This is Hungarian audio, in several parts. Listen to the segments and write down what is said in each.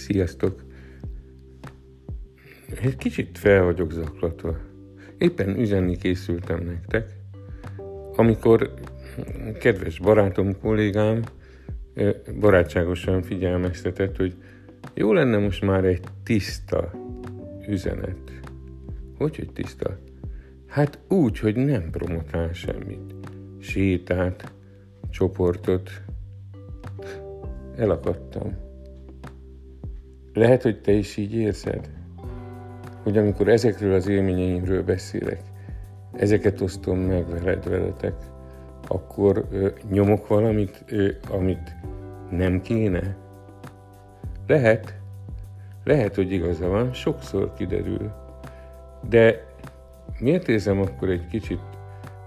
Sziasztok! Egy kicsit fel vagyok zaklatva. Éppen üzenni készültem nektek, amikor kedves barátom, kollégám barátságosan figyelmeztetett, hogy jó lenne most már egy tiszta üzenet. Hogy, hogy tiszta? Hát úgy, hogy nem promotál semmit. Sétát, csoportot. Elakadtam. Lehet, hogy te is így érzed? Hogy amikor ezekről az élményeimről beszélek, ezeket osztom meg veled, veletek, akkor ö, nyomok valamit, ö, amit nem kéne? Lehet, lehet, hogy igaza van, sokszor kiderül. De miért érzem akkor egy kicsit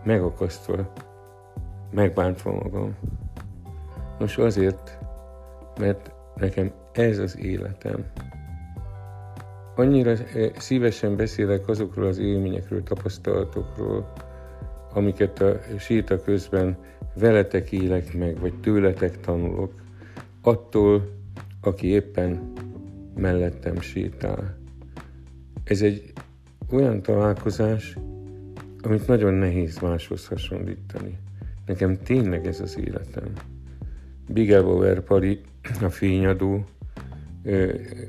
megakasztva, megbántva magam? Nos azért, mert nekem ez az életem. Annyira eh, szívesen beszélek azokról az élményekről, tapasztalatokról, amiket a séta közben veletek élek meg, vagy tőletek tanulok, attól, aki éppen mellettem sétál. Ez egy olyan találkozás, amit nagyon nehéz máshoz hasonlítani. Nekem tényleg ez az életem. Bigelbauer Pali, a fényadó,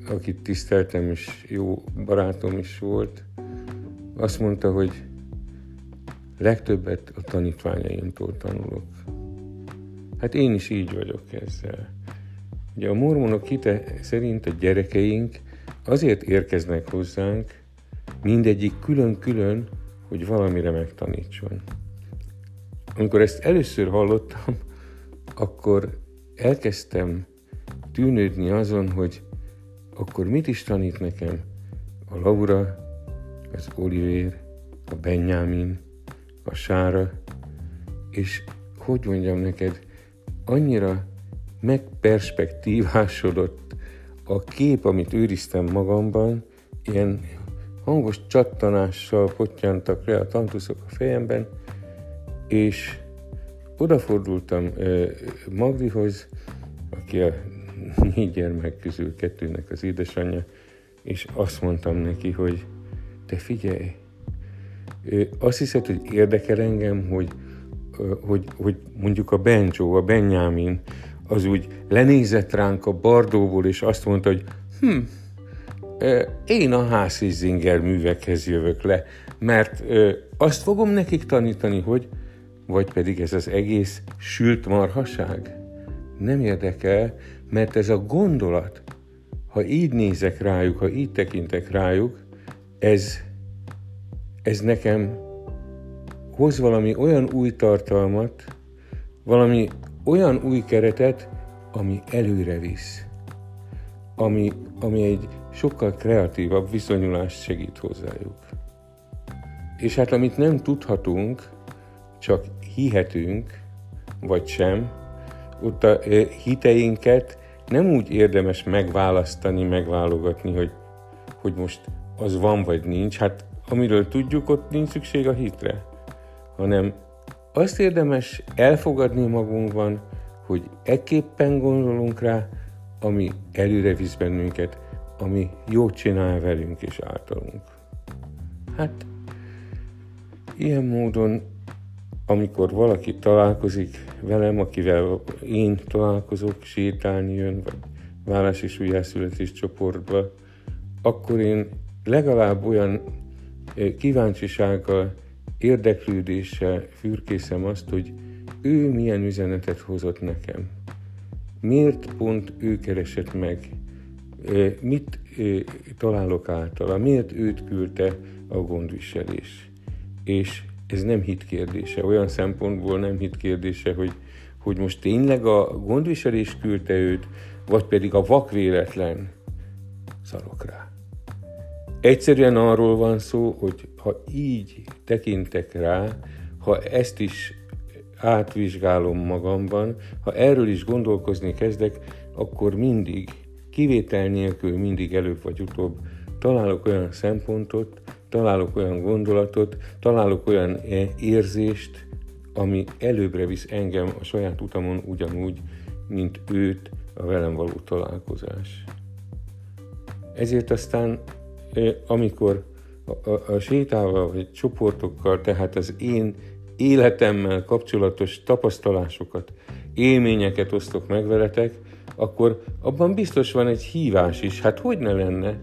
akit tiszteltem, és jó barátom is volt, azt mondta, hogy legtöbbet a tanítványaimtól tanulok. Hát én is így vagyok ezzel. Ugye a mormonok hite szerint a gyerekeink azért érkeznek hozzánk, mindegyik külön-külön, hogy valamire megtanítson. Amikor ezt először hallottam, akkor elkezdtem tűnődni azon, hogy akkor mit is tanít nekem a Laura, az Oliver, a Benjamin, a Sára, és hogy mondjam neked, annyira megperspektívásodott a kép, amit őriztem magamban, ilyen hangos csattanással pottyantak le a tantuszok a fejemben, és odafordultam Magdihoz, aki a négy gyermek közül kettőnek az édesanyja, és azt mondtam neki, hogy te figyelj, azt hiszed, hogy érdekel engem, hogy, hogy, hogy mondjuk a Benjo, a Benjamin, az úgy lenézett ránk a bardóból, és azt mondta, hogy hm, én a Hászinger művekhez jövök le, mert azt fogom nekik tanítani, hogy vagy pedig ez az egész sült marhaság? Nem érdekel, mert ez a gondolat, ha így nézek rájuk, ha így tekintek rájuk, ez, ez nekem hoz valami olyan új tartalmat, valami olyan új keretet, ami előre visz, ami, ami egy sokkal kreatívabb viszonyulást segít hozzájuk. És hát amit nem tudhatunk, csak hihetünk, vagy sem, ott a hiteinket nem úgy érdemes megválasztani, megválogatni, hogy, hogy most az van vagy nincs. Hát amiről tudjuk, ott nincs szükség a hitre, hanem azt érdemes elfogadni magunkban, hogy ekképpen gondolunk rá, ami előre visz bennünket, ami jót csinál velünk és általunk. Hát, ilyen módon amikor valaki találkozik velem, akivel én találkozok, sétálni jön, vagy vállás és újjászületés csoportba, akkor én legalább olyan kíváncsisággal, érdeklődéssel fürkészem azt, hogy ő milyen üzenetet hozott nekem. Miért pont ő keresett meg? Mit találok általa? Miért őt küldte a gondviselés? És ez nem hit kérdése, olyan szempontból nem hit kérdése, hogy, hogy most tényleg a gondviselés küldte őt, vagy pedig a vakvéletlen szarok rá. Egyszerűen arról van szó, hogy ha így tekintek rá, ha ezt is átvizsgálom magamban, ha erről is gondolkozni kezdek, akkor mindig, kivétel nélkül mindig előbb vagy utóbb találok olyan szempontot, találok olyan gondolatot, találok olyan érzést, ami előbbre visz engem a saját utamon ugyanúgy, mint őt a velem való találkozás. Ezért aztán, amikor a, a, a sétával vagy csoportokkal, tehát az én életemmel kapcsolatos tapasztalásokat, élményeket osztok meg veletek, akkor abban biztos van egy hívás is. Hát hogy ne lenne,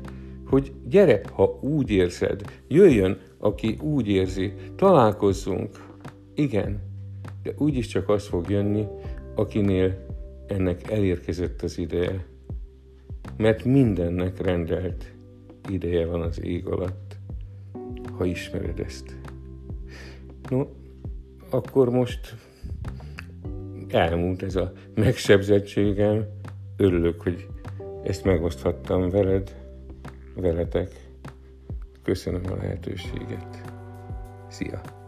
hogy gyere, ha úgy érzed, jöjjön, aki úgy érzi, találkozzunk. Igen, de úgyis csak az fog jönni, akinél ennek elérkezett az ideje. Mert mindennek rendelt ideje van az ég alatt, ha ismered ezt. No, akkor most elmúlt ez a megsebzettségem. Örülök, hogy ezt megoszthattam veled, veletek. Köszönöm a lehetőséget. Szia!